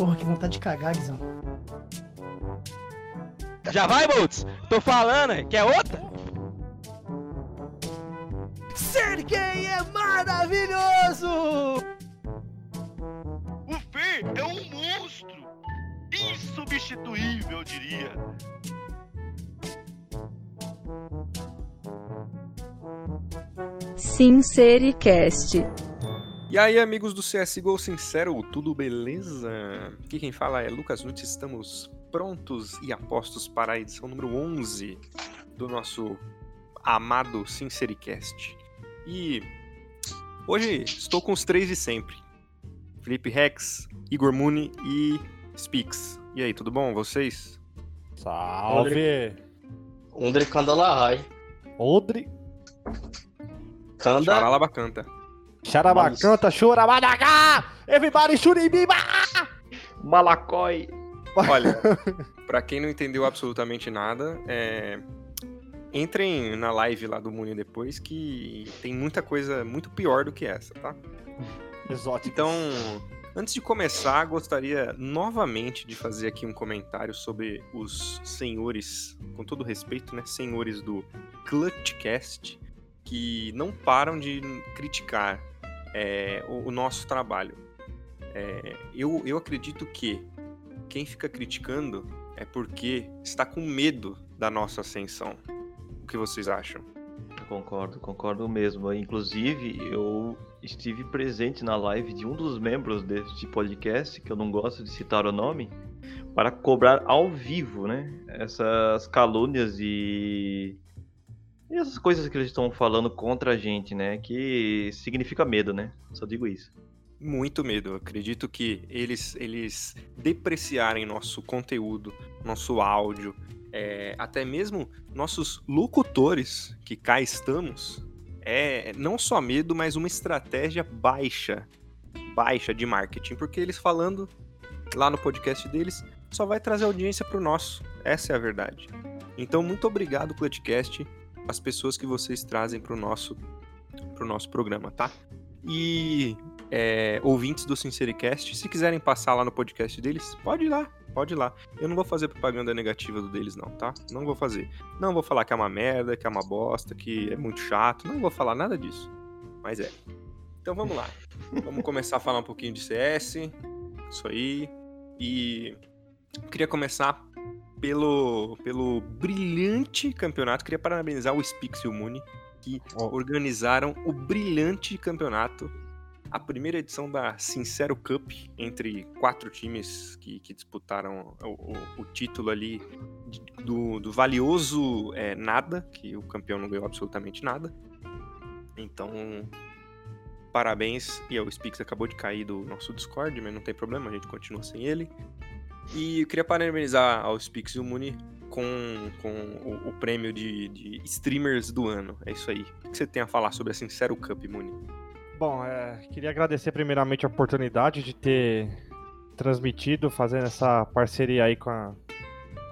Porra, que vontade de cagar, Guizão. Já vai, Boltz? Tô falando, quer outra? Ser gay é maravilhoso! O Fê é um monstro! Insubstituível, eu diria. Sincericast. E aí, amigos do CSGO Sincero, tudo beleza? Aqui quem fala é Lucas Nunes, estamos prontos e apostos para a edição número 11 do nosso amado Sincericast. E hoje estou com os três de sempre: Felipe Rex, Igor Muni e Spix. E aí, tudo bom? Vocês? Salve! Undre Candalarrai. Odre, Canda. Xaralaba canta. Xarabacanta, Churamadagá! Everybody Churibimba! Malacói. Olha, pra quem não entendeu absolutamente nada, é... entrem na live lá do Muni depois que tem muita coisa muito pior do que essa, tá? Exótico. Então, antes de começar, gostaria novamente de fazer aqui um comentário sobre os senhores, com todo respeito, né? Senhores do Clutchcast, que não param de criticar é, o, o nosso trabalho. É, eu, eu acredito que quem fica criticando é porque está com medo da nossa ascensão. O que vocês acham? Concordo, concordo mesmo. Inclusive, eu estive presente na live de um dos membros deste podcast, que eu não gosto de citar o nome, para cobrar ao vivo, né? Essas calúnias e. E essas coisas que eles estão falando contra a gente, né? Que significa medo, né? Só digo isso. Muito medo. Eu acredito que eles, eles depreciarem nosso conteúdo, nosso áudio, é, até mesmo nossos locutores, que cá estamos, é não só medo, mas uma estratégia baixa, baixa de marketing, porque eles falando lá no podcast deles só vai trazer audiência pro nosso. Essa é a verdade. Então, muito obrigado, Clutchcast, as pessoas que vocês trazem pro nosso, pro nosso programa, tá? E é, ouvintes do Sincericast, se quiserem passar lá no podcast deles, pode ir lá, pode ir lá. Eu não vou fazer propaganda negativa do deles, não, tá? Não vou fazer. Não vou falar que é uma merda, que é uma bosta, que é muito chato. Não vou falar nada disso. Mas é. Então vamos lá. Vamos começar a falar um pouquinho de CS. Isso aí. E queria começar pelo, pelo brilhante campeonato. Queria parabenizar o Spix e o Muni, que organizaram o brilhante campeonato a primeira edição da Sincero Cup entre quatro times que, que disputaram o, o, o, título ali do, do valioso é, nada, que o campeão não ganhou absolutamente nada. Então, parabéns. E o Spix acabou de cair do nosso Discord, mas não tem problema, a gente continua sem ele. E eu queria parabenizar ao Spix e o Muni com, com o, o prêmio de, de, streamers do ano. É isso aí. O que você tem a falar sobre a Sincero Cup, Muni? Bom, é, queria agradecer primeiramente a oportunidade de ter transmitido, fazendo essa parceria aí com a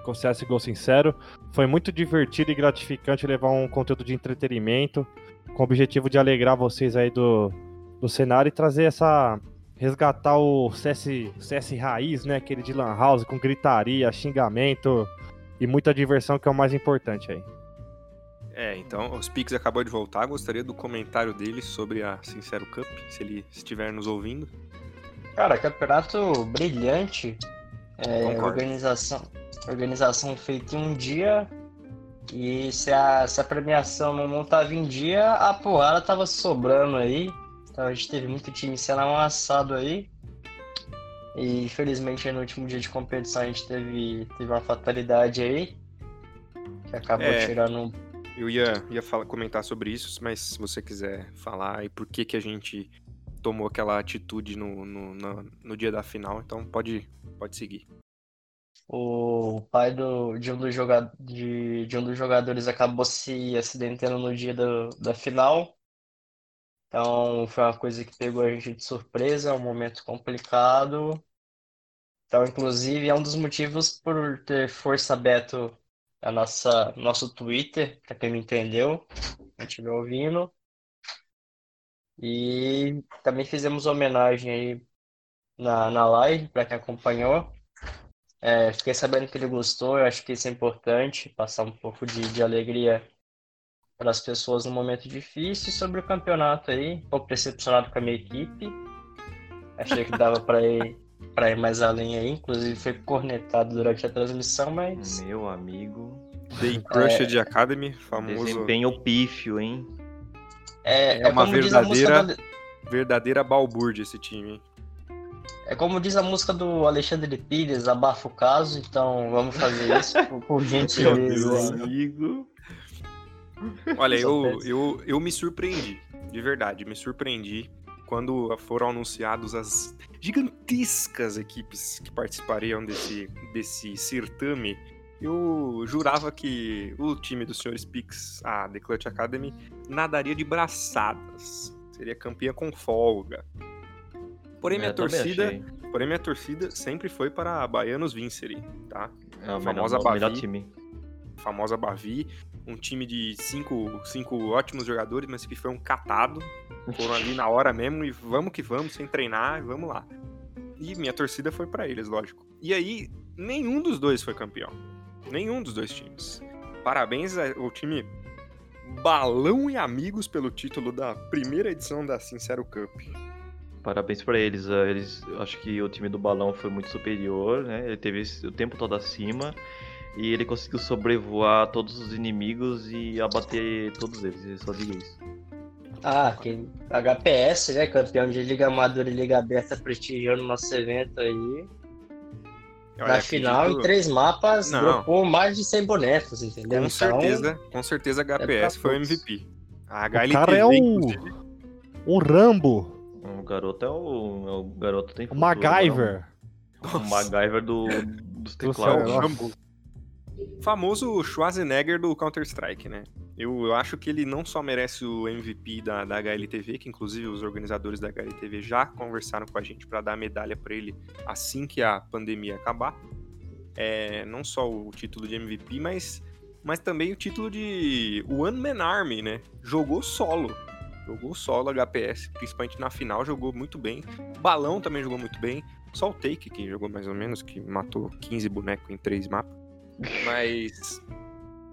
com o CSGO Sincero. Foi muito divertido e gratificante levar um conteúdo de entretenimento com o objetivo de alegrar vocês aí do, do cenário e trazer essa. Resgatar o CS, CS raiz, né? Aquele de Lan House com gritaria, xingamento e muita diversão, que é o mais importante aí. É, então, os Pix acabou de voltar. Gostaria do comentário dele sobre a Sincero Cup, se ele estiver nos ouvindo. Cara, campeonato brilhante. É, organização, organização feita em um dia. E se a, se a premiação não estava em dia, a porrada tava sobrando aí. Então a gente teve muito time sendo amassado aí. E infelizmente no último dia de competição a gente teve, teve uma fatalidade aí. Que acabou É. tirando Eu ia, ia falar, comentar sobre isso, mas se você quiser falar e por que, que a gente tomou aquela atitude no, no, na- no dia da final, então pode, pode seguir. O pai do, de, um dos joga, de, de um dos jogadores acabou se acidentando no dia do, da final. Então foi uma coisa que pegou a gente de surpresa, um momento complicado. Então, inclusive, é um dos motivos por ter força aberto a nossa nosso Twitter, para quem não entendeu, quem estiver ouvindo. E também fizemos homenagem aí na, na live, para quem acompanhou. É, fiquei sabendo que ele gostou, eu acho que isso é importante, passar um pouco de, de alegria para as pessoas num momento difícil. E sobre o campeonato aí, um pouco decepcionado com a minha equipe. Achei que dava para ir, pra ir mais além aí, inclusive foi cornetado durante a transmissão, mas. Meu amigo. The Crushed Academy, famoso. Desempenho pífio, hein? É, É uma como diz a música verdadeira- do- Verdadeira balbúrdia esse time, hein? É como diz a música do Alexandre Pires, abafa o caso, então vamos fazer isso por, por gentileza. amigo. Olha, eu, eu, eu me surpreendi, de verdade, me surpreendi quando foram anunciados as gigantescas equipes que participariam desse, desse certame. Eu jurava que o time dos senhores Pix, a The Clutch Academy, nadaria de braçadas. Seria campeã com folga. Porém, minha torcida, achei. porém, minha torcida sempre foi para a Baianos Vincere, tá? É o famosa melhor, o melhor Bavi. time. famosa Bavi, um time de cinco, cinco ótimos jogadores, mas que foi um catado. Foram ali na hora mesmo e vamos que vamos, sem treinar, vamos lá. E minha torcida foi pra eles, lógico. E aí, nenhum dos dois foi campeão. Nenhum dos dois times. Parabéns ao time Balão e Amigos pelo título da primeira edição da Sincero Cup. Parabéns pra eles. eh, Eles, acho que o time do Balão foi muito superior, né? Ele teve o tempo todo acima e ele conseguiu sobrevoar todos os inimigos e abater todos eles. Eu só digo isso. Ah, que HPS, né? Campeão de Liga Amadora e Liga Aberta prestigiando nosso evento aí. Na final, acredito- em três mapas, Não. dropou mais de 100 bonecos, entendeu? Com Então, certeza, com certeza HPS pra foi o. MVP. A O HLTV, cara é um, um Rambo, O garoto é o, é o garoto tem o futuro, MacGyver. não. O MacGyver do, dos Do teclados. céu. Famoso Schwarzenegger do Counter-Strike, né? Eu, eu acho que ele não só merece o MVP da, da HLTV, que inclusive os organizadores da HLTV já conversaram com a gente para dar a medalha para ele assim que a pandemia acabar. É, não só o título de MVP, mas, mas também o título de One Man Army, né? Jogou solo. Jogou solo HPS, principalmente na final, jogou muito bem. Balão também jogou muito bem. Só o Take, que jogou mais ou menos, que matou 15 bonecos em 3 mapas. Mas.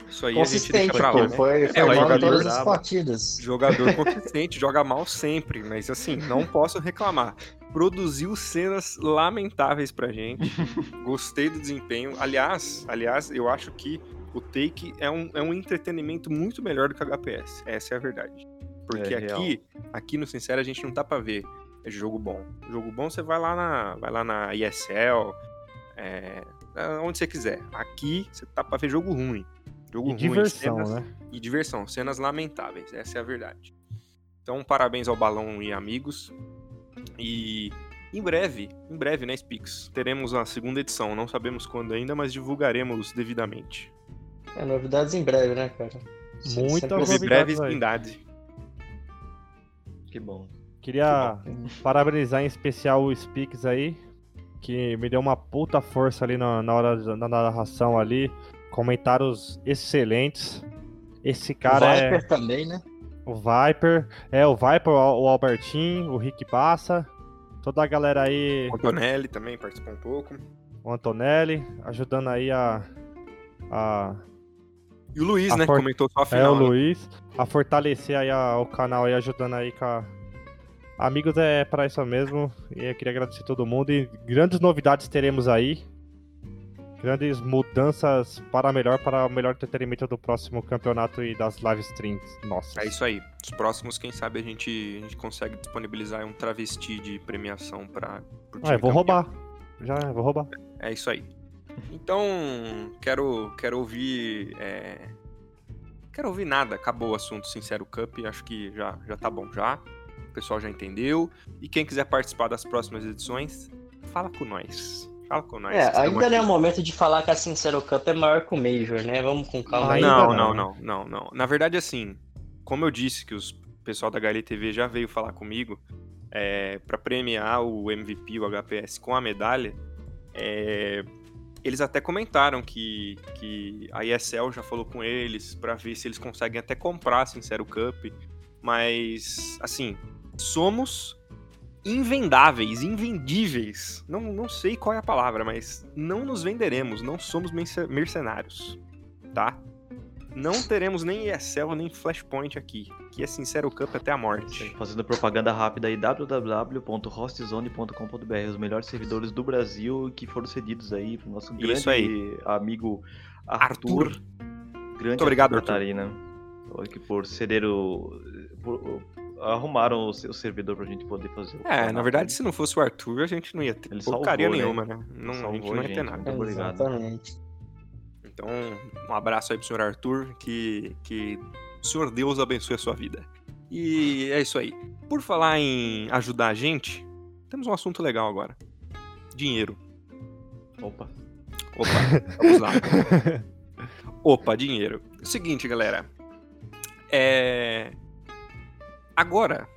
Isso aí a gente deixa consistente, pra lá, né? Foi, foi É, o mal em jogador as partidas. Jogador consistente, joga mal sempre, mas assim, não posso reclamar. Produziu cenas lamentáveis pra gente. Gostei do desempenho. Aliás, aliás, eu acho que o Take é um, é um entretenimento muito melhor do que o HPS. Essa é a verdade. Porque É real. aqui, aqui no Sincero a gente não tá pra ver é jogo bom. Jogo bom você vai lá na, vai lá na ESL, é, onde você quiser. Aqui você tá pra ver jogo ruim. Jogo E ruim, diversão, cenas- né? e diversão, cenas lamentáveis, essa é a verdade. Então, parabéns ao Balão e amigos. E em breve, em breve, né, Spix? Teremos a segunda edição, não sabemos quando ainda, mas divulgaremos devidamente. É, novidades em breve, né, cara? Muita Houve novidades breves aí. brindade. Que bom. Queria parabenizar em especial o Speaks aí, que me deu uma puta força ali na, na hora da na narração ali. Comentários excelentes. Esse cara o é Viper também, né? o Viper. É, o Viper, o Albertinho, o Rick Passa. Toda a galera aí, O Antonelli também participou um pouco. o Antonelli, ajudando aí a. a E o Luiz, A né? for- Comentou só a é, final. o né? Luiz, a fortalecer aí a- o canal aí, ajudando aí com a. Amigos é pra isso mesmo. E eu queria agradecer todo mundo. E grandes novidades teremos aí. Grandes mudanças para melhor, para o melhor entretenimento do próximo campeonato e das live streams. Nossa. É isso aí. Os próximos, quem sabe, a gente, a gente consegue disponibilizar um travesti de premiação para Ah, eu vou roubar. Já, eu vou roubar. É isso aí. Então, quero, quero ouvir. é, Quero ouvir nada. Acabou o assunto Sincero Cup. Acho que já, já tá bom já. O pessoal já entendeu. E quem quiser participar das próximas edições, fala com nós. Fala com nós. É, ainda não é o momento de falar que a Sincero Cup é maior que o Major, né? Vamos com calma aí. Não, não. não, não, não. Na verdade, assim, como eu disse que os o pessoal da HLTV já veio falar comigo, é, para premiar o MVP, o HPS com a medalha, é, eles até comentaram que, que a ESL já falou com eles para ver se eles conseguem até comprar a Sincero Cup, mas, assim, somos invendáveis, invendíveis. Não, não sei qual é a palavra, mas não nos venderemos, não somos merce- mercenários, tá? Não teremos nem ESL nem Flashpoint aqui, que é Sincero Cup até a morte. Fazendo propaganda rápida aí, www.hostzone.com.br, os melhores servidores do Brasil que foram cedidos aí pro nosso grande Isso aí. amigo Arthur. Arthur. Grande Muito obrigado, Arthur. Catarina. Por ceder o. por- arrumaram o seu servidor pra gente poder fazer o É, na verdade, se não fosse o Arthur, a gente não ia ter Ele porcaria salvou, né? nenhuma, né? Não, a gente não ia ter gente, nada. Muito obrigado. Exatamente. Então, um abraço aí pro senhor Arthur, que, que o senhor Deus abençoe a sua vida. E é isso aí. Por falar em ajudar a gente, temos um assunto legal agora. Dinheiro. Opa. Opa, vamos lá. Opa, dinheiro. Seguinte, galera. É... Agora,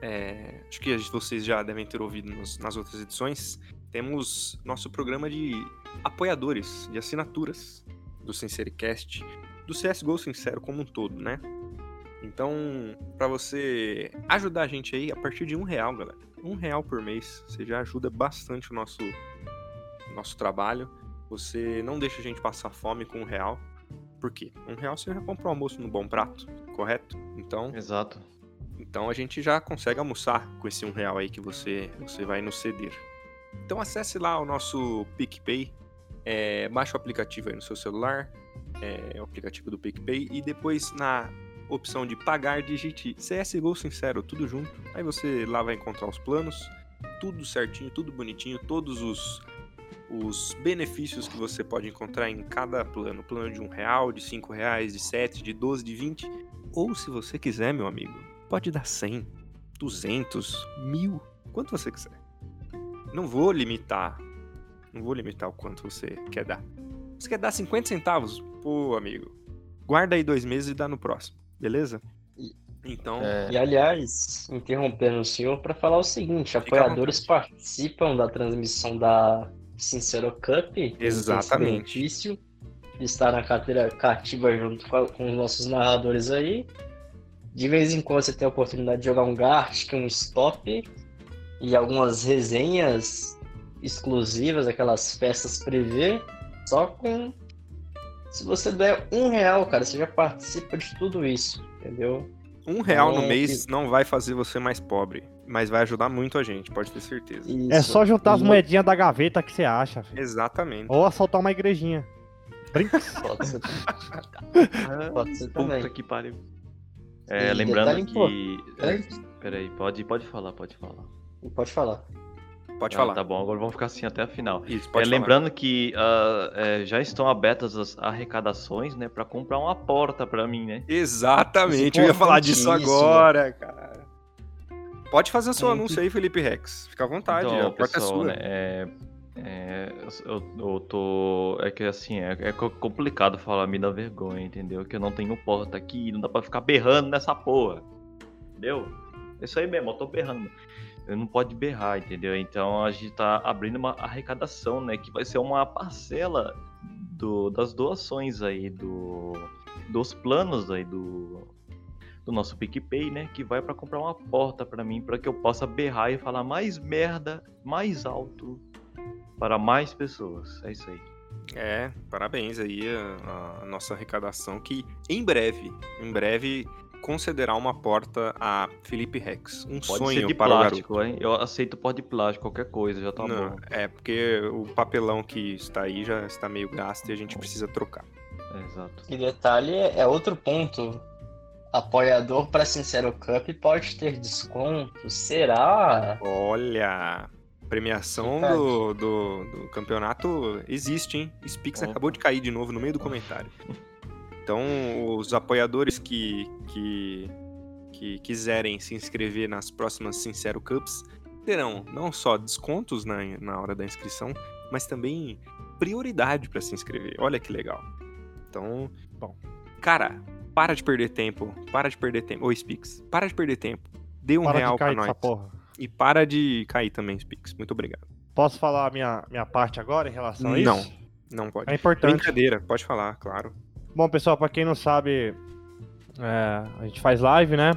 é, acho que vocês já devem ter ouvido nos- nas outras edições, temos nosso programa de apoiadores, de assinaturas do Sincericast, do CSGO Sincero como um todo, né? Então, para você ajudar a gente aí, a partir de um real, galera, um real por mês, você já ajuda bastante o nosso, nosso trabalho. Você não deixa a gente passar fome com um real. Por quê? Um real você já compra um almoço no bom prato, correto? Então, Exato. Então a gente já consegue almoçar com esse um real aí que você, você vai nos ceder. Então acesse lá o nosso PicPay, é, baixa o aplicativo aí no seu celular, é, o aplicativo do PicPay, e depois na opção de pagar, digite CSGO Sincero, tudo junto. Aí você lá vai encontrar os planos, tudo certinho, tudo bonitinho, todos os, os benefícios que você pode encontrar em cada plano. Plano de um real, de cinco reais, de sete, de 12, de 20. Ou se você quiser, meu amigo, pode dar 100, 200, mil, quanto você quiser. Não vou limitar. Não vou limitar o quanto você quer dar. Você quer dar 50 centavos? Pô, amigo. Guarda aí dois meses e dá no próximo, beleza? Então, É, E aliás, interrompendo o senhor para falar o seguinte: à apoiadores participam da transmissão da Sincero Cup. Exatamente. benefício de estar na carteira cativa junto com, a- com os nossos narradores aí. De vez em quando você tem a oportunidade de jogar um Gartic, um Stop e algumas resenhas exclusivas, aquelas festas privê, só com. Se você der um real, cara, você já participa de tudo isso, entendeu? um real no É, mês não vai fazer você mais pobre, mas vai ajudar muito a gente, pode ter certeza. É Isso. só juntar as moedinhas da gaveta que você acha, filho. Exatamente. Ou assaltar uma igrejinha. Brinks. Pode ser, pode ser também. Puta que pariu. É, E lembrando detalhe que. importante- Peraí, pode, pode falar, pode falar. Pode falar. Pode Ah, falar. Tá bom, agora vamos ficar assim até a final. Isso, É, pode falar. lembrando que ah, é, já estão abertas as arrecadações, né, para comprar uma porta pra mim, né? Exatamente, eu ia falar disso agora, cara. Pode fazer seu É, anúncio aí, Felipe Rex. Fica à vontade, Então, a porta é sua. né, é, é, eu, eu tô. É que assim, é, é co- complicado falar, me dá vergonha, entendeu? Que eu não tenho porta aqui, não dá pra ficar berrando nessa porra. Entendeu? É isso aí mesmo, eu tô berrando. Eu não pode berrar, entendeu? Então a gente tá abrindo uma arrecadação, né? Que vai ser uma parcela do, das doações aí, do, dos planos aí do, do nosso PicPay, né? Que vai pra comprar uma porta pra mim, pra que eu possa berrar e falar mais merda, mais alto, para mais pessoas. É isso aí. É, parabéns aí a, a nossa arrecadação que em breve, em breve concederá uma porta a Felipe Rex. Um Pode sonho ser de para o garoto. plástico, hein? Eu aceito porta de plástico, qualquer coisa, já tá Não, bom. é porque o papelão que está aí já está meio gasto e a gente precisa trocar. É, exato. E detalhe é é outro ponto. Apoiador para Sincero Cup pode ter desconto. Será? Olha, premiação do, do, do campeonato existe, hein? Spix Opa. acabou de cair de novo no meio do comentário. Então, os apoiadores que, que, que quiserem se inscrever nas próximas Sincero Cups terão não só descontos na, na hora da inscrição, mas também prioridade para se inscrever. Olha que legal. Então, Bom. cara, para de perder tempo. Para de perder tempo. Ô, Spix, para de perder tempo. Dê um Para real de pra cair nós. dessa porra. E para de cair também, Spix. Muito obrigado. Posso falar a minha, minha parte agora em relação a isso? Não. Não pode. É importante. Brincadeira, pode falar, claro. Bom, pessoal, pra quem não sabe, é, a gente faz live, né?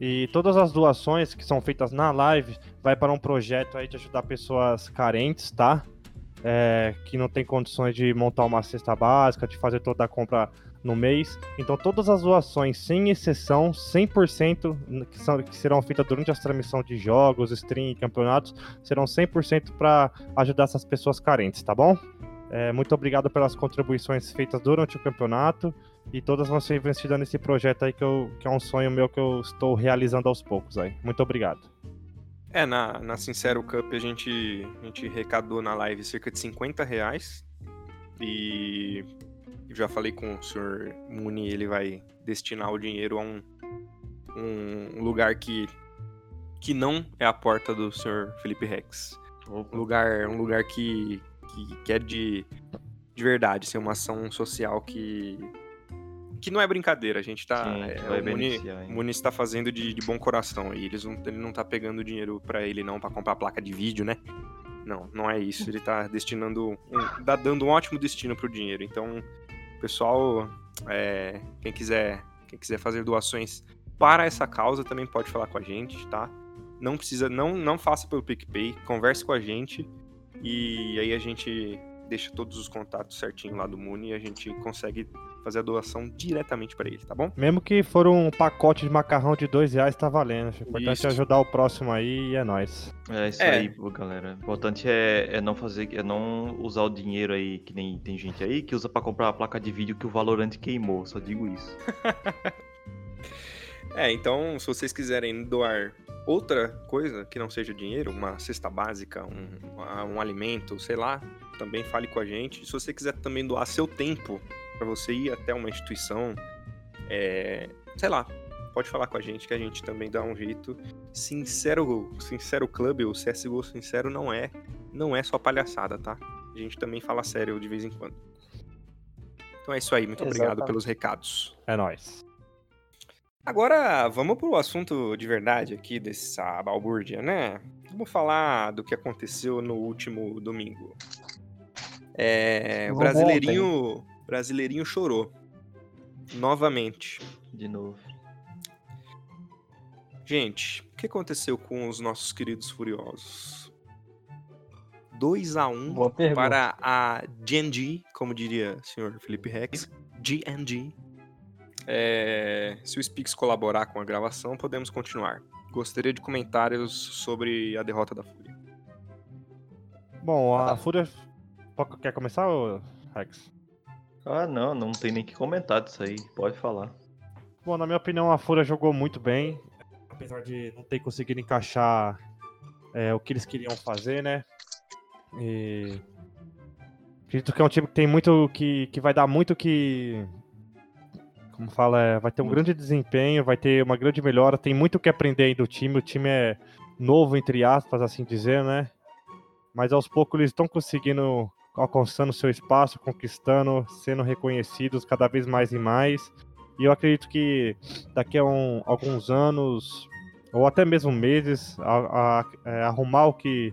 E todas as doações que são feitas na live vai para um projeto aí de ajudar pessoas carentes, tá? É, que não tem condições de montar uma cesta básica, de fazer toda a compra no mês. Então todas as doações, sem exceção, 100% que, são, que serão feitas durante a transmissão de jogos, stream, campeonatos, serão 100% para ajudar essas pessoas carentes, tá bom? É, muito obrigado pelas contribuições feitas durante o campeonato e todas vão ser investidas nesse projeto aí que, eu, que é um sonho meu que eu estou realizando aos poucos aí. Muito obrigado. É, na, na Sincero Cup a gente, a gente arrecadou na live cerca de 50 reais. E já falei com o senhor Muni, ele vai destinar o dinheiro a um, um lugar que, que não é a porta do senhor Felipe Rex. Um lugar, um lugar que, que, que é de, de verdade, ser uma ação social que, que não é brincadeira, a gente tá. Sim, é, o Muni, Muni está fazendo de, de bom coração aí. Eles não, ele não tá pegando dinheiro pra ele, não, pra comprar placa de vídeo, né? Não, não é isso. Ele tá destinando. Um, tá dando um ótimo destino pro dinheiro. Então, pessoal, é, quem quiser. Quem quiser fazer doações para essa causa também pode falar com a gente, tá? Não precisa, não, não faça pelo PicPay, converse com a gente e aí a gente deixa todos os contatos certinho lá do Muni e a gente consegue fazer a doação diretamente para ele, tá bom? Mesmo que for um pacote de macarrão de dois reais, tá valendo. O importante Isso. é ajudar o próximo aí e é nóis. É isso É. aí, galera. O importante é, é não fazer, é não usar o dinheiro aí, que nem tem gente aí que usa pra comprar a placa de vídeo que o Valorant queimou. Só digo isso. É, então, se vocês quiserem doar outra coisa que não seja dinheiro, uma cesta básica, um, um alimento, sei lá, também fale com a gente. Se você quiser também doar seu tempo para você ir até uma instituição, é, sei lá, pode falar com a gente que a gente também dá um jeito. Sincero, sincero clube, o CSGO sincero não é, não é só palhaçada, tá? A gente também fala sério de vez em quando. Então é isso aí, muito obrigado Exatamente. pelos recados. É nóis. Agora, vamos pro assunto de verdade aqui dessa balbúrdia, né? Vamos falar do que aconteceu no último domingo. É, o brasileirinho, brasileirinho chorou. Novamente. De novo. Gente, o que aconteceu com os nossos queridos furiosos? 2 a 1 Boa pergunta. para a GNG, como diria o senhor Felipe Rex. GNG. É, se o Spix colaborar com a gravação, podemos continuar. Gostaria de comentários sobre a derrota da Fúria. Bom, a Ah. Fúria. Quer começar, ô, Rex? Ah, não, não tem nem que comentar disso aí. Pode falar. Bom, na minha opinião, a Fúria jogou muito bem. Apesar de não ter conseguido encaixar é, o que eles queriam fazer, né? E. Acredito que é um time que tem muito. que, que vai dar muito que. Como fala, é, vai ter um grande desempenho, vai ter uma grande melhora, tem muito o que aprender aí do time. O time é novo, entre aspas, assim dizer, né? Mas aos poucos eles estão conseguindo alcançando seu espaço, conquistando, sendo reconhecidos cada vez mais e mais. E eu acredito que daqui a um- alguns anos, ou até mesmo meses, a- a- é, arrumar o que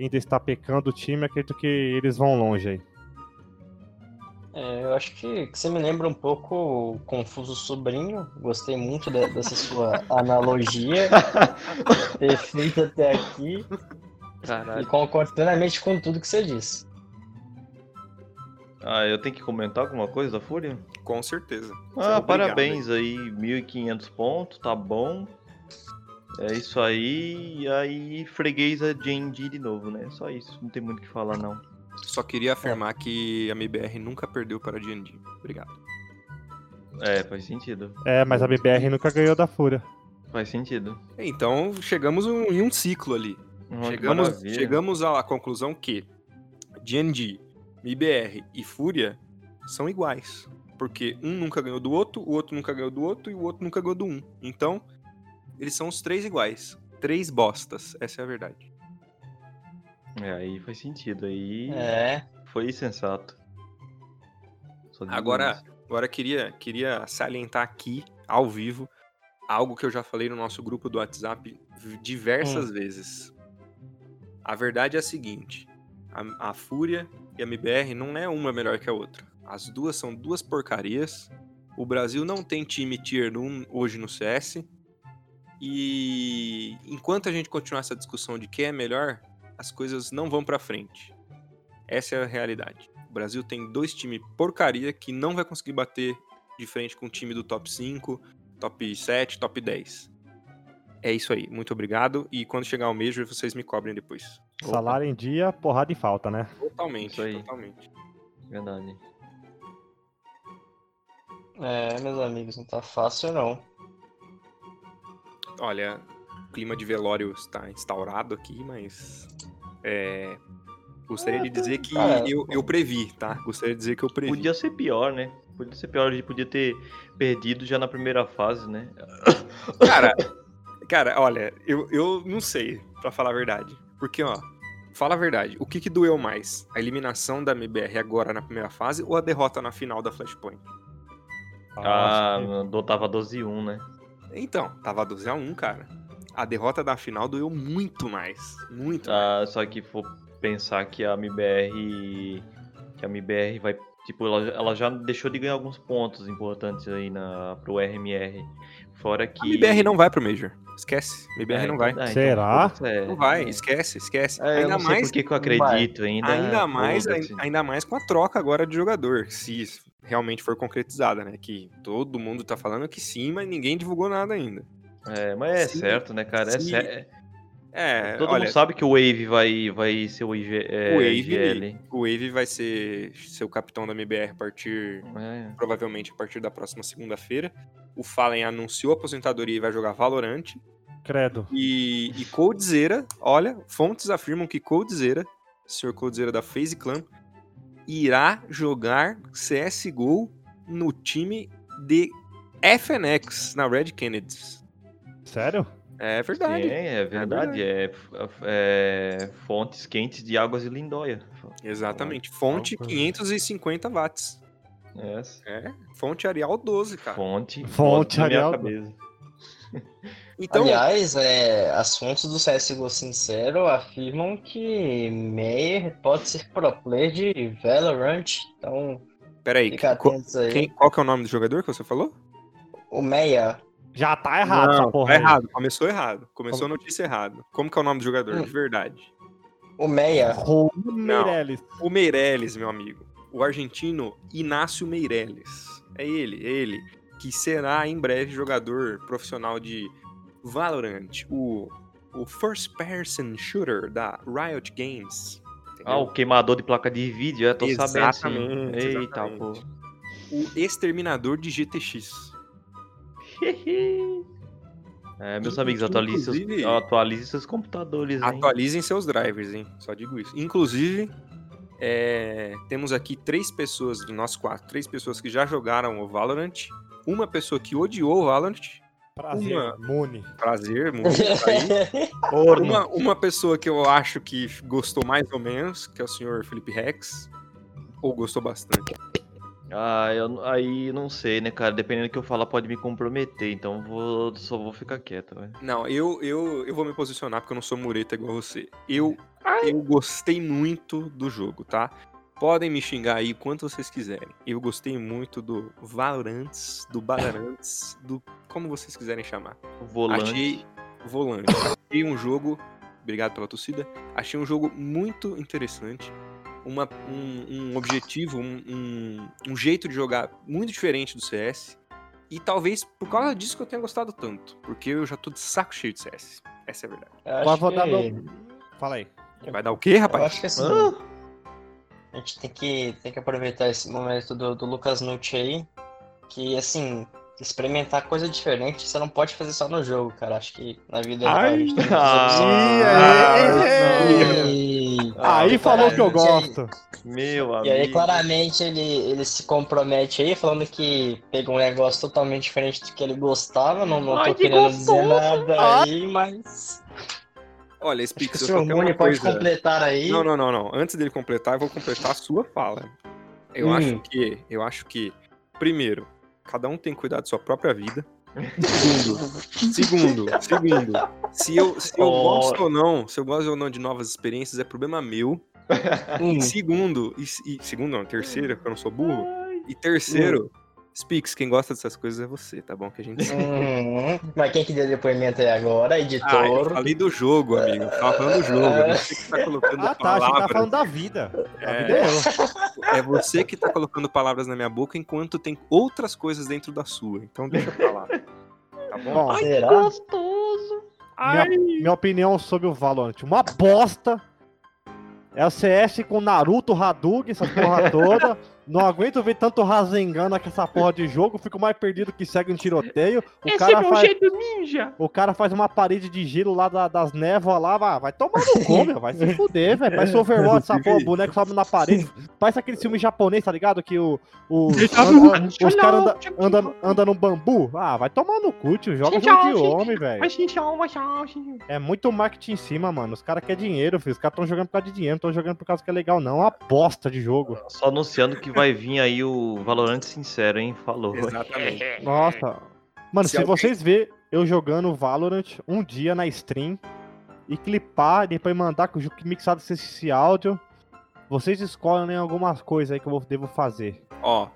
ainda está pecando o time, acredito que eles vão longe aí. É, eu acho que, que você me lembra um pouco o Confuso Sobrinho. Gostei muito de- dessa sua analogia perfeita até aqui. E Caralho. concordo plenamente com tudo que você disse. Ah, eu tenho que comentar alguma coisa da Fúria? Com certeza. Você é Ah, obrigado, parabéns aí, 1.500 pontos, tá bom. É isso aí, e aí freguês a JND de novo, né? Só isso, não tem muito o que falar não. Só queria afirmar que a MBR nunca perdeu para a GNG. Obrigado. É, faz sentido. É, mas a BBR nunca ganhou da Fúria. Faz sentido. Então, chegamos em um ciclo ali. Que Chegamos, chegamos à conclusão que GNG, MBR e Fúria são iguais. Porque um nunca ganhou do outro, o outro nunca ganhou do outro e o outro nunca ganhou do um. Então, eles são os três iguais. Três bostas, essa é a verdade. É, aí faz sentido, aí É, foi sensato. Agora, isso. agora queria, queria salientar aqui, ao vivo, algo que eu já falei no nosso grupo do WhatsApp diversas vezes. A verdade é a seguinte: a, a Fúria e a MBR não é uma melhor que a outra. As duas são duas porcarias. O Brasil não tem time tier 1 hoje no CS. E enquanto a gente continuar essa discussão de quem é melhor, as coisas não vão pra frente. Essa é a realidade. O Brasil tem dois times porcaria que não vai conseguir bater de frente com o time do top 5, top 7, top 10. É isso aí. Muito obrigado. E quando chegar o Major, vocês me cobrem depois. Salário em dia, porrada em falta, né? Totalmente, Isso aí. totalmente. Verdade. É, meus amigos, não tá fácil não. Olha, o clima de velório está instaurado aqui, mas. É, gostaria de dizer que cara, eu, eu previ, tá? Gostaria de dizer que eu previ. Podia ser pior, né? Podia ser pior, a gente podia ter perdido já na primeira fase, né? Cara, cara, olha, eu, eu não sei, pra falar a verdade. Porque, ó, fala a verdade, o que que doeu mais? A eliminação da MBR agora na primeira fase ou a derrota na final da Flashpoint? Ah, do- tava 12 e 1, né? Então, tava 12 a 1, cara. A derrota da final doeu muito mais. Muito mais. Ah, só que for pensar que a MBR. Que a MBR vai. Tipo, ela, ela já deixou de ganhar alguns pontos importantes aí na, pro RMR. Fora que. A MBR não vai pro Major. Esquece. MBR É, não vai. então- é, então Será? foda-se, é. Não vai, esquece, esquece. É, eu ainda mais por que eu acredito ainda. Ainda mais, ainda mais com a troca agora de jogador, se realmente for concretizada, né? Que todo mundo tá falando que sim, mas ninguém divulgou nada ainda. É, mas é Se- certo, né, cara? É cer- É, Todo olha, mundo sabe que o Wave vai, vai ser o IG, é, o Wave, IGL. o Wave vai ser seu capitão da MBR a partir, É. provavelmente a partir da próxima segunda-feira. O Fallen anunciou a aposentadoria e vai jogar Valorant. Credo. E, e Coldzera, olha, fontes afirmam que Coldzera, senhor Coldzera da FaZe Clan, irá jogar CSGO no time de FNX, na Red Kennedys. Sério? É Sim, verdade. é verdade. É, é fontes quentes de águas de Lindóia. Exatamente. Fonte Então, 550 watts. Essa. É, fonte Arial 12, cara. Fonte. Fonte na minha Arial. cabeça. Então, Aliás, é, as fontes do CSGO Sincero afirmam que Meyer pode ser pro player de Valorant. Então, peraí, fica aí. quem- qual que é o nome do jogador que você falou? O Meia, Já tá errado essa Não, porra tá aí. errado. Começou errado. Começou a notícia errada. Como que é o nome do jogador, Hum. de verdade? o Meia, Raul Meirelles. O Meirelles, meu amigo. O argentino Inácio Meirelles. É ele, é ele. Que será em breve jogador profissional de Valorant. O, o first person shooter da Riot Games. Ah, o queimador de placa de vídeo, é, tô sabendo sim. Exatamente, Eita, exatamente. pô. O exterminador de GTX. É, meus amigos, atualizem seus, atualizem seus computadores, hein? Atualizem seus drivers, hein? Só digo isso. Inclusive, é, temos aqui três pessoas, do nosso quatro, três pessoas que já jogaram o Valorant. Uma pessoa que odiou o Valorant. Prazer, Uma- Mune. Prazer, muito tá. Uma, uma pessoa que eu acho que gostou mais ou menos, que é o senhor Felipe Rex. Ou gostou bastante. Ah, eu, aí não sei, né, cara? Dependendo do que eu falar, pode me comprometer. Então vou, só vou ficar quieto, velho. Não, eu, eu, eu vou me posicionar porque eu não sou mureta igual você. Eu, eu gostei muito do jogo, tá? Podem me xingar aí quanto vocês quiserem. Eu gostei muito do Valorants, do Balarantes, do como vocês quiserem chamar. Volante. Achei volante. Achei um jogo. Obrigado pela torcida. Achei um jogo muito interessante. Uma, um, um objetivo, um, um, um jeito de jogar muito diferente do CS. E talvez por causa disso que eu tenha gostado tanto. Porque eu já tô de saco cheio de CS. Essa é a verdade. eu vou dar que- meu... Fala aí. Vai dar o quê, Eu rapaz? acho que assim, Ah, a gente tem que, tem que aproveitar esse momento do, do Lucas Nucci aí, que assim, experimentar coisa diferente, você não pode fazer só no jogo, cara. Acho que na vida real a gente tem muitas Ah, E- Aí e falou que eu gosto. Meu E aí, amigo. claramente, ele, ele se compromete aí, falando que pegou um negócio totalmente diferente do que ele gostava. Não, não tô Ai, que querendo gostoso! dizer nada Ah. aí, mas. Olha, Spix, eu só tenho pode coisa. completar aí. Não, não, não, não. Antes dele completar, eu vou completar a sua fala. Eu Hum. acho que, eu acho que, primeiro, cada um tem que cuidar da sua própria vida. Segundo, segundo, segundo, se eu, se eu Oh. gosto ou não, se eu gosto ou não de novas experiências, é problema meu. Hum. E segundo, e, e- segundo não, terceiro, porque eu não sou burro. E terceiro, Spix, quem gosta dessas coisas é você, tá bom? Que a gente. Uhum. Mas quem que deu depoimento aí agora? Ah, eu Editor. falei do jogo, amigo. Eu tava falando do jogo. É você que tá colocando Ah, tá. Que palavras. tá falando da vida. A É. vida é eu. É você que tá colocando palavras na minha boca enquanto tem outras coisas dentro da sua. Então deixa pra lá. Tá bom? Bom, Será? minha, minha opinião sobre o Valorant. Uma bosta. É o CS com Naruto, Hadouken, essa porra toda. Não aguento ver tanto Rasengan com essa porra de jogo. Fico mais perdido que segue um tiroteio. O cara faz... ninja. O cara faz uma parede de gelo lá da- das névoas lá, vai, vai tomar no cu, meu, vai se fuder, velho. Parece Overwatch, essa porra, o boneco sobe na parede. Parece aquele filme japonês, tá ligado? Que o, o, anda- os caras andam anda, anda no bambu. Ah, vai tomar no cu, tio. Joga jogo de homem, velho. É muito marketing em cima, mano. Os caras querem dinheiro, filho. Os caras tão jogando por causa de dinheiro, não tão jogando por causa que é legal, não. É uma bosta de jogo. Só anunciando que vai vir aí o Valorant Sincero, hein? Falou. Exatamente. Nossa. Mano, Se se, alguém- vocês verem eu jogando Valorant um dia na stream e clipar, depois mandar com o jogo mixado esse áudio, vocês escolhem algumas coisas aí que eu devo fazer. Ó,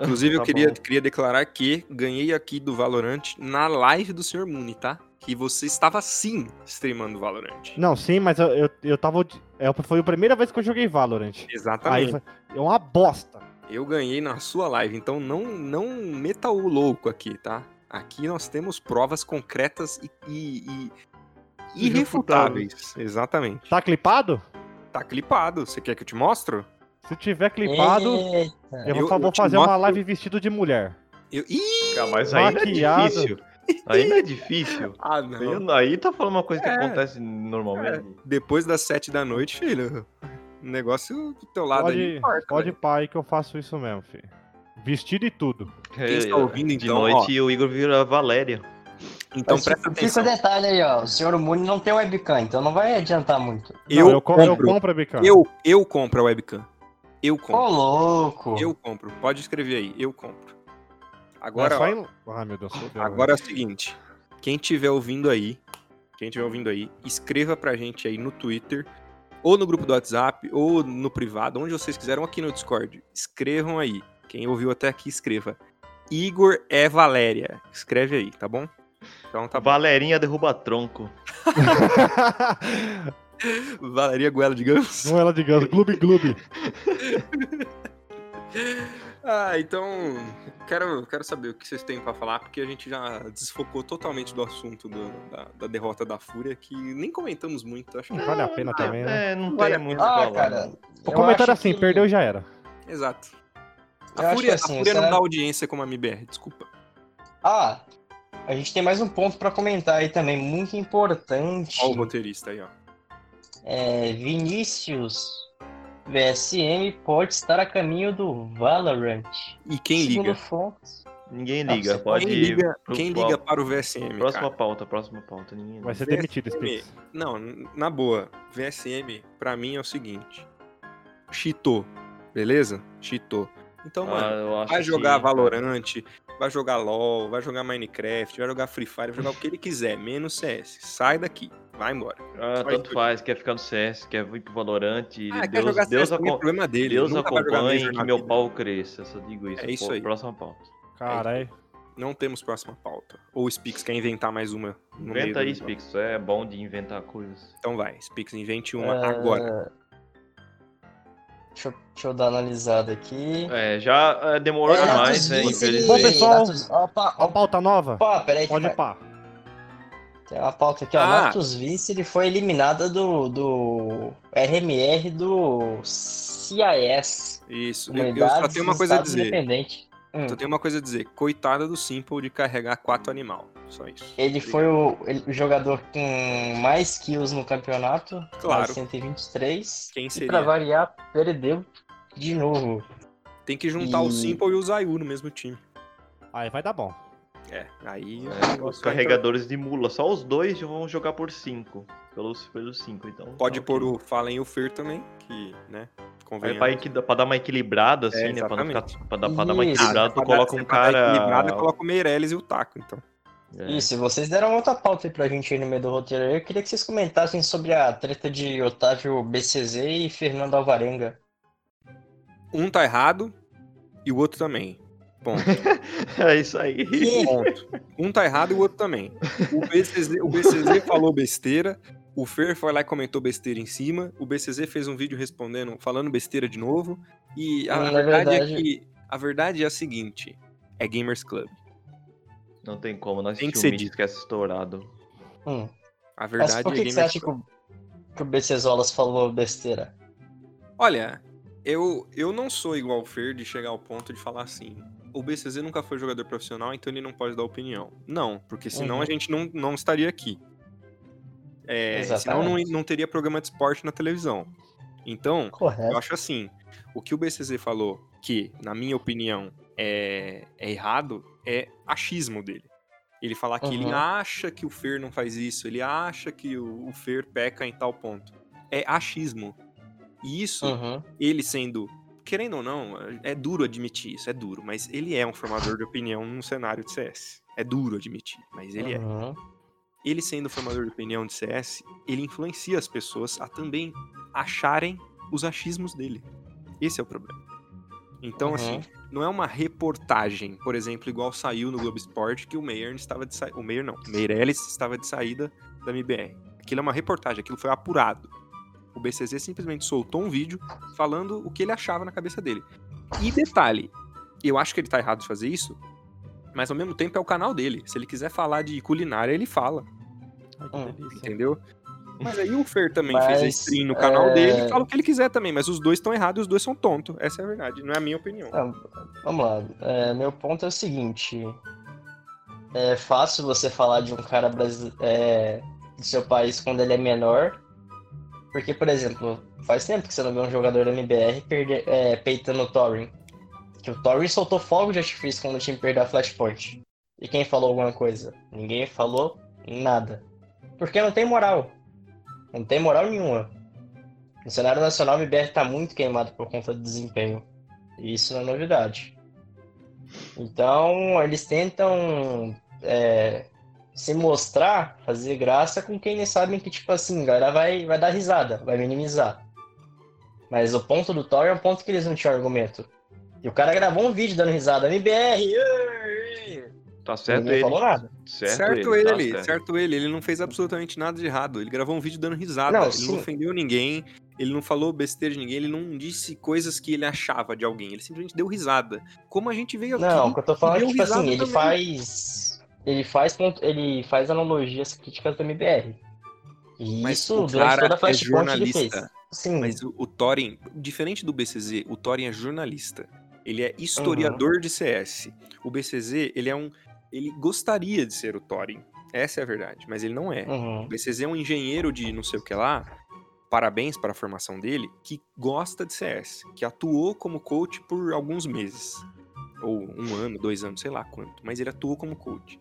inclusive eu Tá queria, bom. queria declarar que ganhei aqui do Valorant na live do Sr. Muni, tá? Que você estava sim streamando Valorant. Não, sim, mas eu, eu, eu tava. é, foi a primeira vez que eu joguei Valorant. Aí Exatamente. foi- é uma bosta. Eu ganhei na sua live, então não, não meta o louco aqui, tá? Aqui nós temos provas concretas e, e- e irrefutáveis. Exatamente. Tá clipado? Tá clipado. Você quer que eu te mostre? Se tiver clipado, Eita. eu, vou, eu- vou fazer uma mostro- live vestido de mulher. Eu... Ih! Mas Maquiado. é difícil. Ainda é difícil. Ah, não. Aí- Aí tá falando uma coisa que É. acontece normalmente. Depois das sete da noite, filho, o negócio do teu lado aí. Pode, importa, pode velho. pá aí que eu faço isso mesmo, filho. Vestido e tudo. Quem está ouvindo, De então, noite o Igor vira Valéria. Então Mas presta fica atenção. o detalhe aí, ó. O senhor Muni não tem webcam, então não vai adiantar muito. Eu, Não, eu, com- eu compro. compro a Bican. Eu, eu compro a webcam. Eu Ô, compro. louco. Eu compro. Pode escrever aí. Eu compro. Agora, em... Ai, meu Deus. agora é o seguinte. Quem tiver ouvindo aí, quem tiver ouvindo aí, escreva pra gente aí no Twitter, ou no grupo do WhatsApp, ou no privado, onde vocês quiserem, aqui no Discord. Escrevam aí. Quem ouviu até aqui, escreva. Igor é Valéria. Escreve aí, tá bom? Então tá bom. Valerinha derruba tronco. Valeria Goela de Ganso. Não ela de ganso. Gloob Gloob. Ah, então quero, quero saber o que vocês têm pra falar, porque a gente já desfocou totalmente do assunto do- da, da derrota da Fúria, que nem comentamos muito, acho que Vale a pena também, né? É, não Vale tem a muito Ah, falar. cara. não. O eu comentário assim, que- perdeu já era. Exato. Eu A acho Fúria, assim, a Fúria não será- dá audiência como a MBR, desculpa. Ah, a gente tem mais um ponto pra comentar aí também, muito importante. Olha o roteirista aí, ó. É, Vinícius VSM pode estar a caminho do Valorant. E quem Segundo liga? fontes. Ninguém liga. Pode Quem ir liga, pro quem liga para o VSM, Próxima cara? pauta, próxima pauta. Ninguém Vai ser VSM. demitido. Não, na boa, VSM pra mim é o seguinte. Cheatou, beleza? Cheatou. Então, Ah, mano, Vai que jogar sim, cara. Vai jogar LOL, vai jogar Minecraft, vai jogar Free Fire, vai jogar o que ele quiser, menos CS. Sai daqui, vai embora. Ah, Vai tanto tudo. faz, quer ficar no CS, quer vir pro Valorant. Ah, quer Deus, jogar Deus, CS também é problema dele. Deus acompanhe que meu pau cresça. Só digo isso. É isso Pô, aí. Próxima pauta. Caralho. Não temos próxima pauta. Ou o Spix quer inventar mais uma Inventa aí. Spix. É bom de inventar coisas. Então vai, Spix, invente uma É, agora. Deixa eu, deixa eu dar uma analisada aqui. É, já é, demorou É, demais, né? Infelizmente. Bom, pessoal, Opa, A opa, pauta nova? opa, peraí. Pode vai- pá. Tem uma pauta aqui, ó. Ah. Natus Vice, ele foi eliminada do, do RMR do CIS. Isso. Eu, eu só tenho uma coisa a dizer. Independente. Hum. Só tenho uma coisa a dizer. Coitada do Simple de carregar quatro animal. Só isso. Ele foi o, ele- o jogador com mais kills no campeonato. Claro. mais 123. Quem E seria? pra variar, perdeu de novo. Tem que juntar o E- Simple e o Zayu no mesmo time. Aí vai dar bom. É, aí. o É, os carregadores de mula, só os dois vão jogar por 5. Pelos, pelos 5, então. Pode tá pôr o Fallen e o Fer também, que, né? Aí pra, equi- pra dar uma equilibrada, assim, É, né? Pra, não ficar, pra, dar, pra dar uma equilibrada, tu coloca um dar equilibrada, cara. coloca o Meirelles e o Taco, então. É. Isso, e vocês deram outra pauta aí pra gente aí no meio do roteiro. Eu queria que vocês comentassem sobre a treta de Otávio BCZ e Fernando Alvarenga. Um tá errado e o outro também. Ponto. É isso aí. Ponto. Um tá errado e o outro também. O BCZ, o BCZ falou besteira, o Fer foi lá e comentou besteira em cima, o BCZ fez um vídeo respondendo, falando besteira de novo, e a, a verdade, verdade- é que a verdade é a seguinte, é Gamers Club. Não tem como, nós Tem que ser um vídeo que é estourado. Hum. A Mas verdade por é que, que Gamers você acha que Club. o, que o BCzolas falou besteira? Olha, eu, eu não sou igual o Fer de chegar ao ponto de falar assim. O BCZ nunca foi jogador profissional, então ele não pode dar opinião. Não, porque senão Uhum. a gente não, não estaria aqui. É, senão não, não teria programa de esporte na televisão. Então, eu Correto. acho assim: o que o BCZ falou, que, na minha opinião, é, é errado, é achismo dele. Ele falar que ele Uhum. acha que o Fer não faz isso, ele acha que o, o Fer peca em tal ponto. É achismo. E isso Uhum. ele sendo, querendo ou não, é duro admitir isso, é duro, mas ele é um formador de opinião num cenário de CS. É duro admitir, mas ele é. Ele sendo formador de opinião de CS, ele influencia as pessoas a também acharem os achismos dele. Esse é o problema. Então, Uhum. assim, não é uma reportagem, por exemplo, igual saiu no Globo Esporte que o Meyer estava de saída. O Meyer não, Meirelles estava de saída da MBR. Aquilo é uma reportagem, aquilo foi apurado. O BCZ simplesmente soltou um vídeo falando o que ele achava na cabeça dele. E detalhe, eu acho que ele tá errado de fazer isso, mas ao mesmo tempo é o canal dele. Se ele quiser falar de culinária, ele fala, Ai, que Hum, delícia. entendeu? Mas aí o Fer também fez a Mas, stream no canal é, dele e fala o que ele quiser também, mas os dois estão errados e os dois são tontos. Essa é a verdade, não é a minha opinião. Ah, vamos lá. É, meu ponto é o seguinte. É fácil você falar de um cara brasile- é, do seu país quando ele é menor. Porque, por exemplo, faz tempo que você não vê um jogador da MBR perder, é, peitando o Thorin. Que o Thorin soltou fogo de artifício quando o time perdeu a Flashpoint. E quem falou alguma coisa? Ninguém falou nada. Porque não tem moral. Não tem moral nenhuma. No cenário nacional, o MBR tá muito queimado por conta do desempenho. E isso não é novidade. Então, eles tentam é, se mostrar, fazer graça com quem eles sabem que, tipo assim, a galera vai, vai dar risada, vai minimizar. Mas o ponto do Thor é um ponto que eles não tinham argumento. E o cara gravou um vídeo dando risada, MBR! Tá certo ele. falou nada. Certo, Certo ele, ele, tá certo. ele. Ele não fez absolutamente nada de errado. Ele gravou um vídeo dando risada. Não, ele sim. não ofendeu ninguém. Ele não falou besteira de ninguém. Ele não disse coisas que ele achava de alguém. Ele simplesmente deu risada. Como a gente veio aqui. Não, o que eu tô falando é tipo assim, ele também. faz. Ele faz, ele faz analogias críticas do MBR. E Mas isso o cara toda a é jornalista. Sim. Mas o, o Thorin, diferente do BCZ, o Thorin é jornalista. Ele é historiador de CS. O BCZ, ele é um. Ele gostaria de ser o Thorin. Essa é a verdade, mas ele não é. Uhum. O BCZ é um engenheiro de não sei o que lá. Parabéns para a formação dele, que gosta de CS, que atuou como coach por alguns meses. Ou um ano, dois anos, sei lá quanto. Mas ele atuou como coach.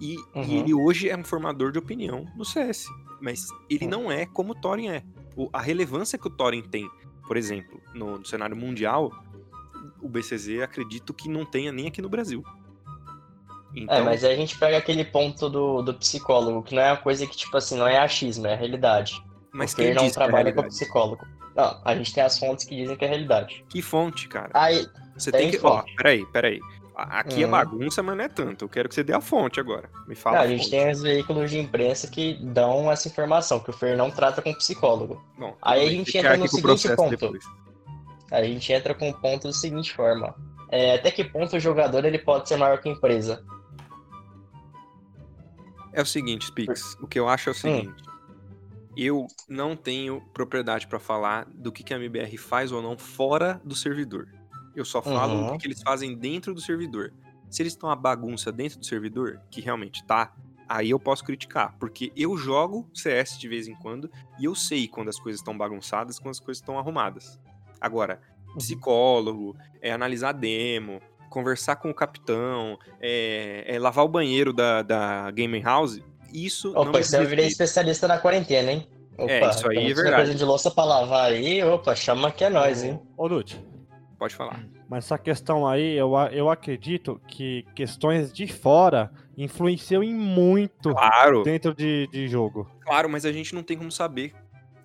E, e Uhum. ele hoje é um formador de opinião no CS. Mas ele não é como o Thorin é. O- a relevância que o Thorin tem, por exemplo, no, no cenário mundial, o BCZ acredito que não tenha nem aqui no Brasil. Então, É, mas aí a gente pega aquele ponto do, do psicólogo, que não é uma coisa que, tipo assim, não é achismo, é realidade. mas porque quem não é trabalha com realidade? psicólogo. Não, a gente tem as fontes que dizem que é realidade. Que fonte, cara? Aí, Você tem tem que. Ó, fonte. peraí, peraí. A- Aqui é Uhum. bagunça, mas não é tanto. Eu quero que você dê a fonte agora. Me fala. não, a a gente fonte. tem os veículos de imprensa que dão essa informação, que o Fer não trata com psicólogo. Bom, Aí a gente entra no com seguinte ponto. depois. A gente entra com o ponto da seguinte forma. É, até que ponto o jogador ele pode ser maior que a empresa? É o seguinte, Spix. O que eu acho é o seguinte. Eu não tenho propriedade pra falar do que, que a MBR faz ou não fora do servidor. Eu só falo Uhum. do que eles fazem dentro do servidor. Se eles estão uma bagunça dentro do servidor, que realmente tá, aí eu posso criticar. Porque eu jogo CS de vez em quando e eu sei quando as coisas estão bagunçadas, quando as coisas estão arrumadas. Agora, psicólogo, é analisar demo, conversar com o capitão, é, é lavar o banheiro da, da Gaming House, isso não Opa, isso eu virei especialista na quarentena, hein? Opa, É, isso aí então, é se tiver verdade. coisa de louça pra lavar aí, opa, chama que é nós, hein? Ô, Lute, Pode falar. mas essa questão aí, eu, eu acredito que questões de fora influenciam em muito Claro, dentro de, de jogo. claro, mas a gente não tem como saber.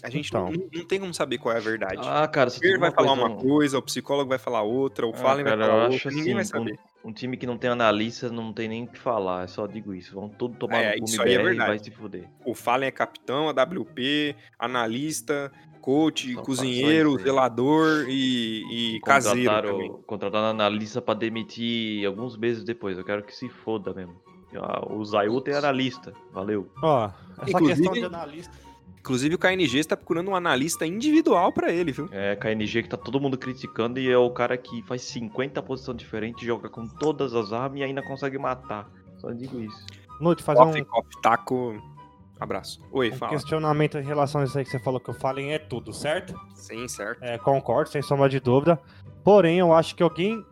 A gente Então. não, não tem como saber qual é a verdade. Ah, cara, o se Fer vai falar coisa, uma um- coisa, o psicólogo vai falar outra, o Ah, Fallen vai falar outra, ninguém vai assim, saber. Um time que não tem analista não tem nem o que falar, eu só digo isso. Vão tudo tomar É, no cu é e vai se fuder. O Fallen é capitão, AWP, analista, coach, Só cozinheiro, zelador e, e caseiro também. Contrataram, contrataram analista pra demitir alguns meses depois. Eu quero que se foda mesmo. Ah, O Zayu tem analista. Valeu. Ó, essa Inclusive- questão de analista. Inclusive o KNG está procurando um analista individual pra ele, viu? É KNG que tá todo mundo criticando e é o cara que faz 50 posições diferentes, joga com todas as armas e ainda consegue matar. Só digo isso. Nude, fazer Coffee, um, coffee, taco. Abraço. Oi, um fala. questionamento em relação a isso aí que você falou que o Fallen é tudo, certo? Sim, certo. É, concordo, sem sombra de dúvida. Porém, eu acho que alguém,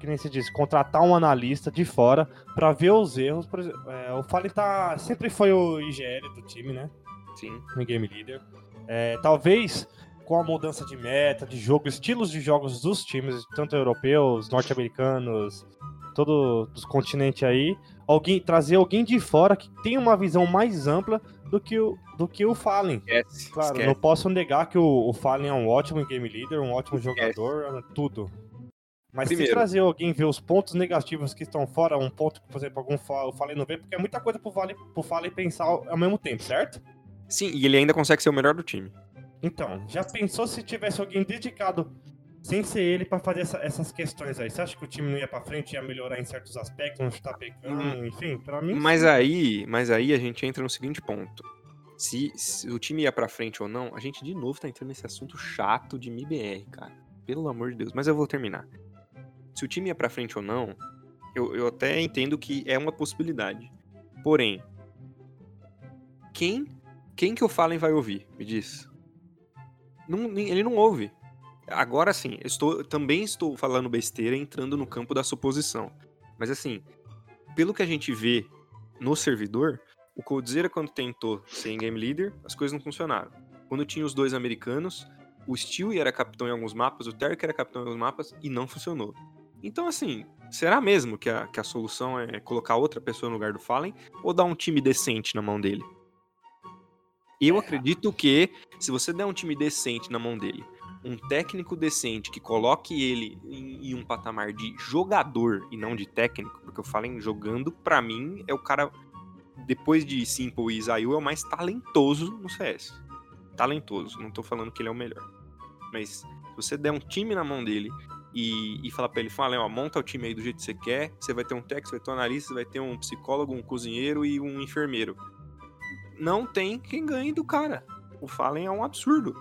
que nem se diz, contratar um analista de fora pra ver os erros. Por exemplo, é, o Fallen tá, sempre foi o IGL do time, né? Sim. No Game Leader. É, talvez com a mudança de meta, de jogo, estilos de jogos dos times, tanto europeus, norte-americanos, todo dos continentes aí, alguém trazer alguém de fora que tem uma visão mais ampla do que o, do que o Fallen. Esquece. Claro, esquece. não posso negar que o, o Fallen é um ótimo game leader, um ótimo jogador, é tudo. Mas se Primeiro. trazer alguém ver os pontos negativos que estão fora, um ponto que, por exemplo, algum o Fallen não vê, porque é muita coisa pro Fallen, pro Fallen pensar ao mesmo tempo, certo? Sim, e ele ainda consegue ser o melhor do time. Então, já pensou se tivesse alguém dedicado, sem ser ele, pra fazer essa- essas questões aí? Você acha que o time não ia pra frente, ia melhorar em certos aspectos, não estar pecando, enfim, pra mim... Mas sim. aí, mas aí a gente entra no seguinte ponto. Se, se o time ia pra frente ou não, a gente de novo tá entrando nesse assunto chato de MIBR, cara. Pelo amor de Deus. Mas eu vou terminar. Se o time ia pra frente ou não, eu, eu até entendo que é uma possibilidade. Porém, quem quem que o Fallen vai ouvir? Me diz. Não, ele não ouve. Agora sim, estou, também estou falando besteira entrando no campo da suposição. Mas assim, pelo que a gente vê no servidor, o Coldzera quando tentou ser em game leader, as coisas não funcionaram. Quando tinha os dois americanos, o Stewie era capitão em alguns mapas, o Terry era capitão em alguns mapas e não funcionou. Então assim, será mesmo que a, que a solução é colocar outra pessoa no lugar do Fallen ou dar um time decente na mão dele? Eu acredito que se você der um time decente na mão dele, um técnico decente que coloque ele em, em um patamar de jogador e não de técnico, porque eu falo em jogando, pra mim é o cara, depois de Simple e Isayu, é o mais talentoso no CS. Talentoso, não tô falando que ele é o melhor. Mas se você der um time na mão dele e, e falar pra ele, fala, ó, monta o time aí do jeito que você quer, você vai ter um técnico, você vai ter um analista, você vai ter um psicólogo, um cozinheiro e um enfermeiro. Não tem quem ganhe do cara. O Fallen é um absurdo.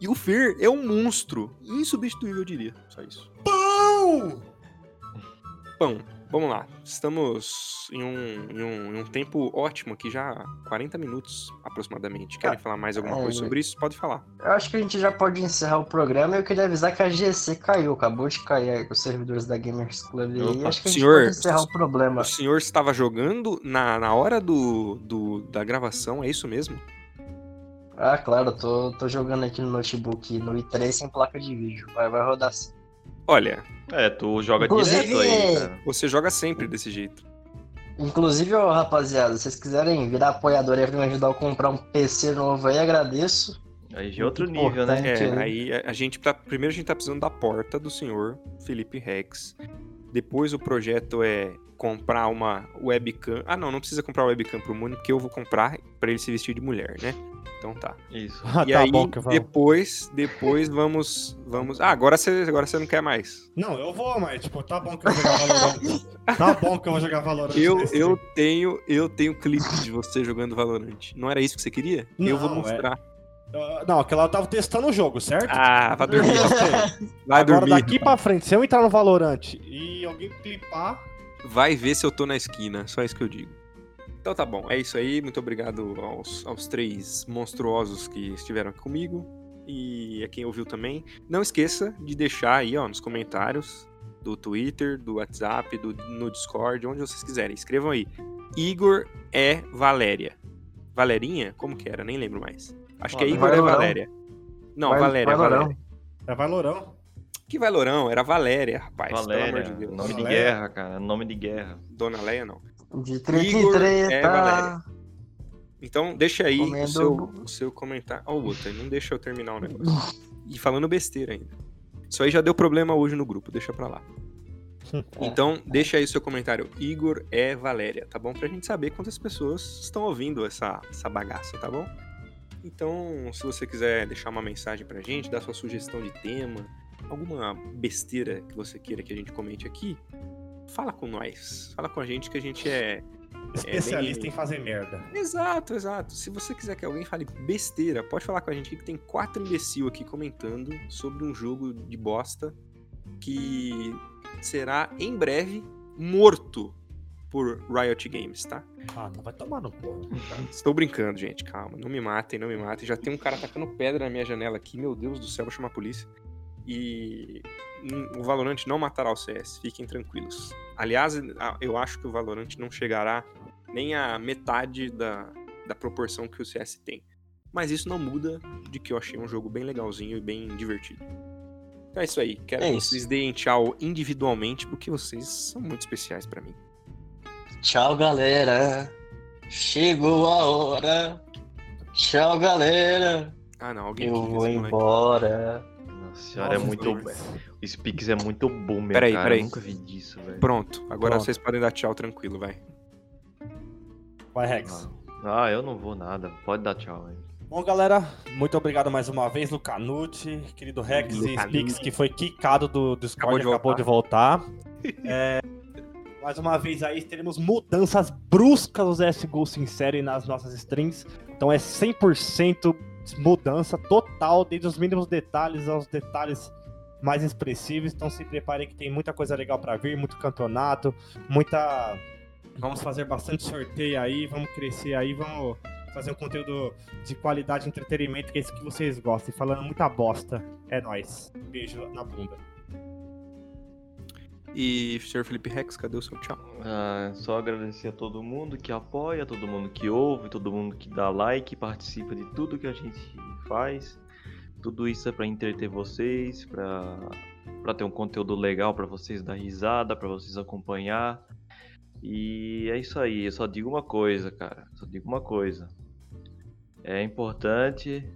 E o Fer é um monstro. Insubstituível, eu diria. Só isso. Pão! Pão, vamos lá. Estamos em um, em um, em um tempo ótimo aqui, já 40 minutos aproximadamente. Querem falar mais alguma coisa é. sobre isso? Pode falar. Eu acho que a gente já pode encerrar o programa. Eu queria avisar que a GC caiu, acabou de cair os servidores da Gamers Club. E Opa, acho que a gente senhor, pode encerrar o problema. O senhor estava jogando na, na hora do, do, da gravação, é isso mesmo? Ah, claro, tô, tô jogando aqui no notebook no i3 sem placa de vídeo. Vai, vai rodar sim. Olha, É, tu joga Inclusive- direto aí, cara. você joga sempre desse jeito. Inclusive, ó, rapaziada, se vocês quiserem virar apoiador pra me ajudar a comprar um PC novo aí, agradeço. Aí é outro Muito nível, né? É, Gente, aí a, gente tá. Primeiro a gente tá precisando da porta do senhor Felipe Rex. Depois o projeto é comprar uma webcam. Ah, não, não precisa comprar webcam pro Muni, porque eu vou comprar pra ele se vestir de mulher, né? Então tá. Isso. Ah, e tá aí, bom que eu falo. depois, depois vamos. vamos. Ah, agora você agora você não quer mais. Não, eu vou, mas, tipo, tá bom que eu vou jogar Valorant. tá bom que eu vou jogar Valorant. Eu, eu tenho eu tenho clipe de você jogando Valorant. Não era isso que você queria? eu vou Não, é- mostrar. Ah, Não, aquela eu tava testando o jogo, certo? Ah, vai dormir. Vai Agora dormir. daqui pra frente, se eu entrar no Valorant e alguém clipar, Vai ver se eu tô na esquina, só isso que eu digo. Então tá bom, é isso aí. Muito obrigado aos, aos três monstruosos que estiveram aqui comigo. E a quem ouviu também. Não esqueça de deixar aí, ó, nos comentários do Twitter, do WhatsApp, do, no Discord, onde vocês quiserem. Escrevam aí. Igor é Valéria. Valerinha? Como que era? Nem lembro mais. Acho que é Igor é. Valéria. Não, Vai- Valéria, vai. Valéria. é Valorão. Que Valorão? Era Valéria, rapaz. Pelo amor Valéria, de Deus. nome de Valéria. guerra, cara. Nome de guerra. Dona Leia, não. De treta Igor em é treta. Valéria. Então, deixa aí o Comendo- seu, o seu comentário. Ó, o Guta, não deixa eu terminar o negócio. E falando besteira ainda. Isso aí já deu problema hoje no grupo, deixa pra lá. Então, deixa aí o seu comentário. Igor é Valéria, tá bom? Pra gente saber quantas pessoas estão ouvindo essa, essa bagaça, tá bom? Então, se você quiser deixar uma mensagem pra gente, dar sua sugestão de tema, alguma besteira que você queira que a gente comente aqui, fala com nós. Fala com a gente que a gente é Especialista bem- em fazer merda. Exato, exato. Se você quiser que alguém fale besteira, pode falar com a gente que tem quatro imbecil aqui comentando sobre um jogo de bosta que será em breve morto por Riot Games, tá? Ah, não vai tomar no cu. Estou brincando, gente. Calma. Não me matem, não me matem. Já tem um cara tacando pedra na minha janela aqui. Meu Deus do céu, vou chamar a polícia. E o Valorant não matará o CS. Fiquem tranquilos. Aliás, eu acho que o Valorant não chegará nem a metade da, da proporção que o CS tem. Mas isso não muda de que eu achei um jogo bem legalzinho e bem divertido. Então é isso aí. Quero É que isso. vocês deem tchau individualmente, porque vocês são muito especiais pra mim. Tchau, galera. Chegou a hora. Tchau, galera. Ah, não. Alguém Eu vou esse moleque. Nossa senhora, é Nossa, muito. Deus. O Spix é muito boomer, Peraí, cara. peraí. Eu nunca vi disso, velho. Pronto. Agora Pronto. vocês podem dar tchau tranquilo, vai. Vai, Rex. Ah, eu não vou nada. Pode dar tchau aí. Bom, galera, muito obrigado mais uma vez, Lucanucci, querido Rex e. Spix, que foi quicado do Discord Acabou e de acabou de voltar. É, mais uma vez aí, teremos mudanças bruscas do CSGO Sincero nas nossas strings. Então é 100% mudança total, desde os mínimos detalhes aos detalhes mais expressivos. Então se preparem que tem muita coisa legal pra vir, muito campeonato, muita... Vamos fazer bastante sorteio aí, vamos crescer aí, vamos fazer um conteúdo de qualidade, entretenimento, que é isso que vocês gostam. E falando muita bosta, é nóis. Beijo na bunda. E, Sr. Felipe Rex, cadê o seu tchau? Ah, só agradecer a todo mundo que apoia, todo mundo que ouve, todo mundo que dá like, participa de tudo que a gente faz. Tudo isso é pra entreter vocês, pra para ter um conteúdo legal pra vocês dar risada, pra vocês acompanhar. E é isso aí, eu só digo uma coisa, cara. Só digo uma coisa. É importante.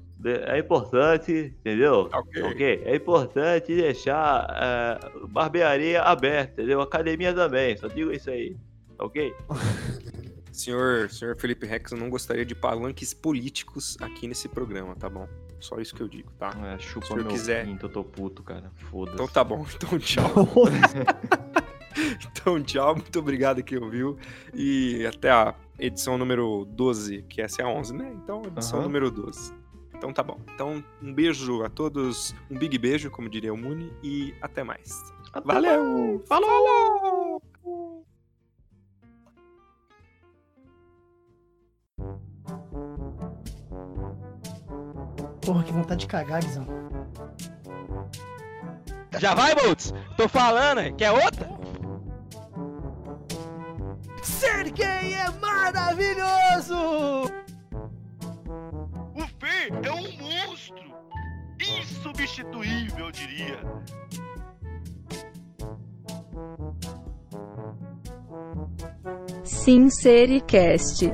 É importante, entendeu? Ok. Ok? É importante deixar é, barbearia aberta, entendeu? Academia também, só digo isso aí. Ok? Senhor, senhor Felipe Rex, eu não gostaria de palanques políticos aqui nesse programa, tá bom? Só isso que eu digo, tá? É, chupa Se o senhor meu quiser. pinto, eu tô puto, cara. Foda-se. Então tá bom, então tchau. então tchau, muito obrigado que ouviu. E até a edição número 12, que essa é a 11, né? Então, edição Aham. número 12. Então tá bom. Então, um beijo a todos, um big beijo, como diria o Muni, e até mais. Valeu! Falou! Porra, que vontade de cagar, Guizão. Já vai, Boltz? Tô falando, quer outra? Ser gay é maravilhoso! É um monstro! Insubstituível, eu diria. Sincericast.